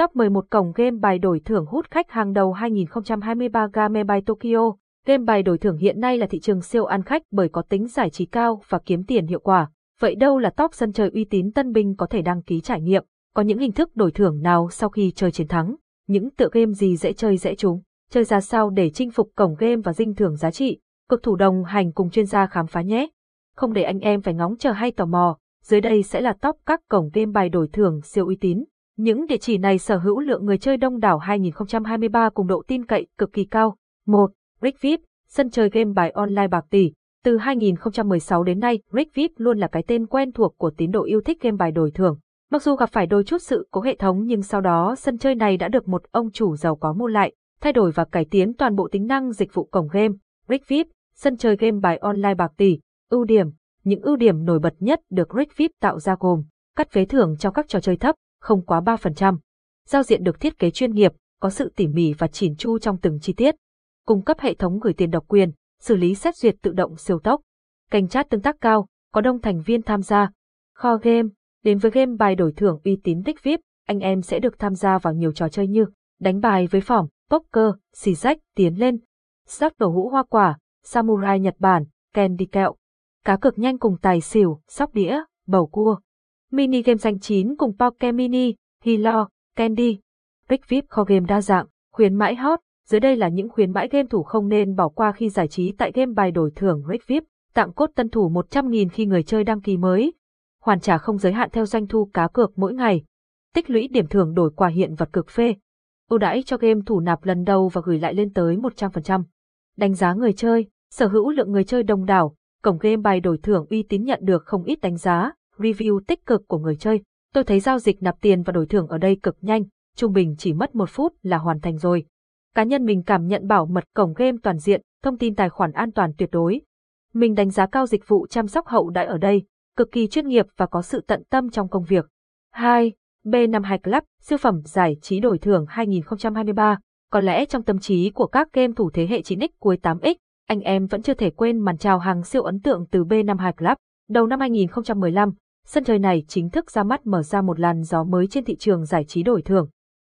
Top 11 cổng game bài đổi thưởng hút khách hàng đầu 2023 Game by Tokyo. Game bài đổi thưởng hiện nay là thị trường siêu ăn khách bởi có tính giải trí cao và kiếm tiền hiệu quả. Vậy đâu là top sân chơi uy tín tân binh có thể đăng ký trải nghiệm? Có những hình thức đổi thưởng nào sau khi chơi chiến thắng? Những tựa game gì dễ chơi dễ trúng? Chơi ra sao để chinh phục cổng game và dinh thưởng giá trị? Cực thủ đồng hành cùng chuyên gia khám phá nhé. Không để anh em phải ngóng chờ hay tò mò, dưới đây sẽ là top các cổng game bài đổi thưởng siêu uy tín. Những địa chỉ này sở hữu lượng người chơi đông đảo 2023 cùng độ tin cậy cực kỳ cao. 1. Rick VIP, sân chơi game bài online bạc tỷ. Từ 2016 đến nay, Rick VIP luôn là cái tên quen thuộc của tín đồ yêu thích game bài đổi thưởng. Mặc dù gặp phải đôi chút sự cố hệ thống nhưng sau đó sân chơi này đã được một ông chủ giàu có mua lại, thay đổi và cải tiến toàn bộ tính năng dịch vụ cổng game. Rick VIP, sân chơi game bài online bạc tỷ. Ưu điểm Những ưu điểm nổi bật nhất được Rick VIP tạo ra gồm cắt phế thưởng trong các trò chơi thấp, không quá 3%. Giao diện được thiết kế chuyên nghiệp, có sự tỉ mỉ và chỉn chu trong từng chi tiết. Cung cấp hệ thống gửi tiền độc quyền, xử lý xét duyệt tự động siêu tốc. Kênh chat tương tác cao, có đông thành viên tham gia. Kho game, đến với game bài đổi thưởng uy tín tích VIP, anh em sẽ được tham gia vào nhiều trò chơi như đánh bài với phỏng, poker, xì rách, tiến lên, sắc đồ hũ hoa quả, samurai Nhật Bản, candy kẹo, cá cược nhanh cùng tài xỉu, sóc đĩa, bầu cua mini game danh chín cùng Poke Mini, Hilo, Candy. Pick VIP kho game đa dạng, khuyến mãi hot. Dưới đây là những khuyến mãi game thủ không nên bỏ qua khi giải trí tại game bài đổi thưởng Rick VIP, tặng cốt tân thủ 100.000 khi người chơi đăng ký mới. Hoàn trả không giới hạn theo doanh thu cá cược mỗi ngày. Tích lũy điểm thưởng đổi quà hiện vật cực phê. ưu đãi cho game thủ nạp lần đầu và gửi lại lên tới 100%. Đánh giá người chơi, sở hữu lượng người chơi đông đảo, cổng game bài đổi thưởng uy tín nhận được không ít đánh giá, review tích cực của người chơi. Tôi thấy giao dịch nạp tiền và đổi thưởng ở đây cực nhanh, trung bình chỉ mất một phút là hoàn thành rồi. Cá nhân mình cảm nhận bảo mật cổng game toàn diện, thông tin tài khoản an toàn tuyệt đối. Mình đánh giá cao dịch vụ chăm sóc hậu đại ở đây, cực kỳ chuyên nghiệp và có sự tận tâm trong công việc. 2. B52 Club, siêu phẩm giải trí đổi thưởng 2023. Có lẽ trong tâm trí của các game thủ thế hệ 9X cuối 8X, anh em vẫn chưa thể quên màn chào hàng siêu ấn tượng từ B52 Club. Đầu năm 2015, sân chơi này chính thức ra mắt mở ra một làn gió mới trên thị trường giải trí đổi thưởng.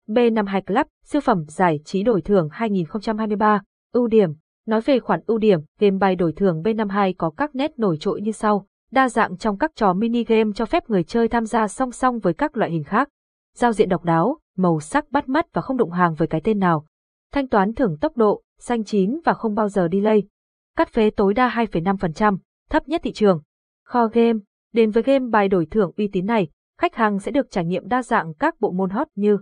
B52 Club, siêu phẩm giải trí đổi thưởng 2023, ưu điểm. Nói về khoản ưu điểm, game bài đổi thưởng B52 có các nét nổi trội như sau, đa dạng trong các trò mini game cho phép người chơi tham gia song song với các loại hình khác. Giao diện độc đáo, màu sắc bắt mắt và không đụng hàng với cái tên nào. Thanh toán thưởng tốc độ, xanh chín và không bao giờ delay. Cắt phế tối đa 2,5%, thấp nhất thị trường. Kho game, đến với game bài đổi thưởng uy tín này, khách hàng sẽ được trải nghiệm đa dạng các bộ môn hot như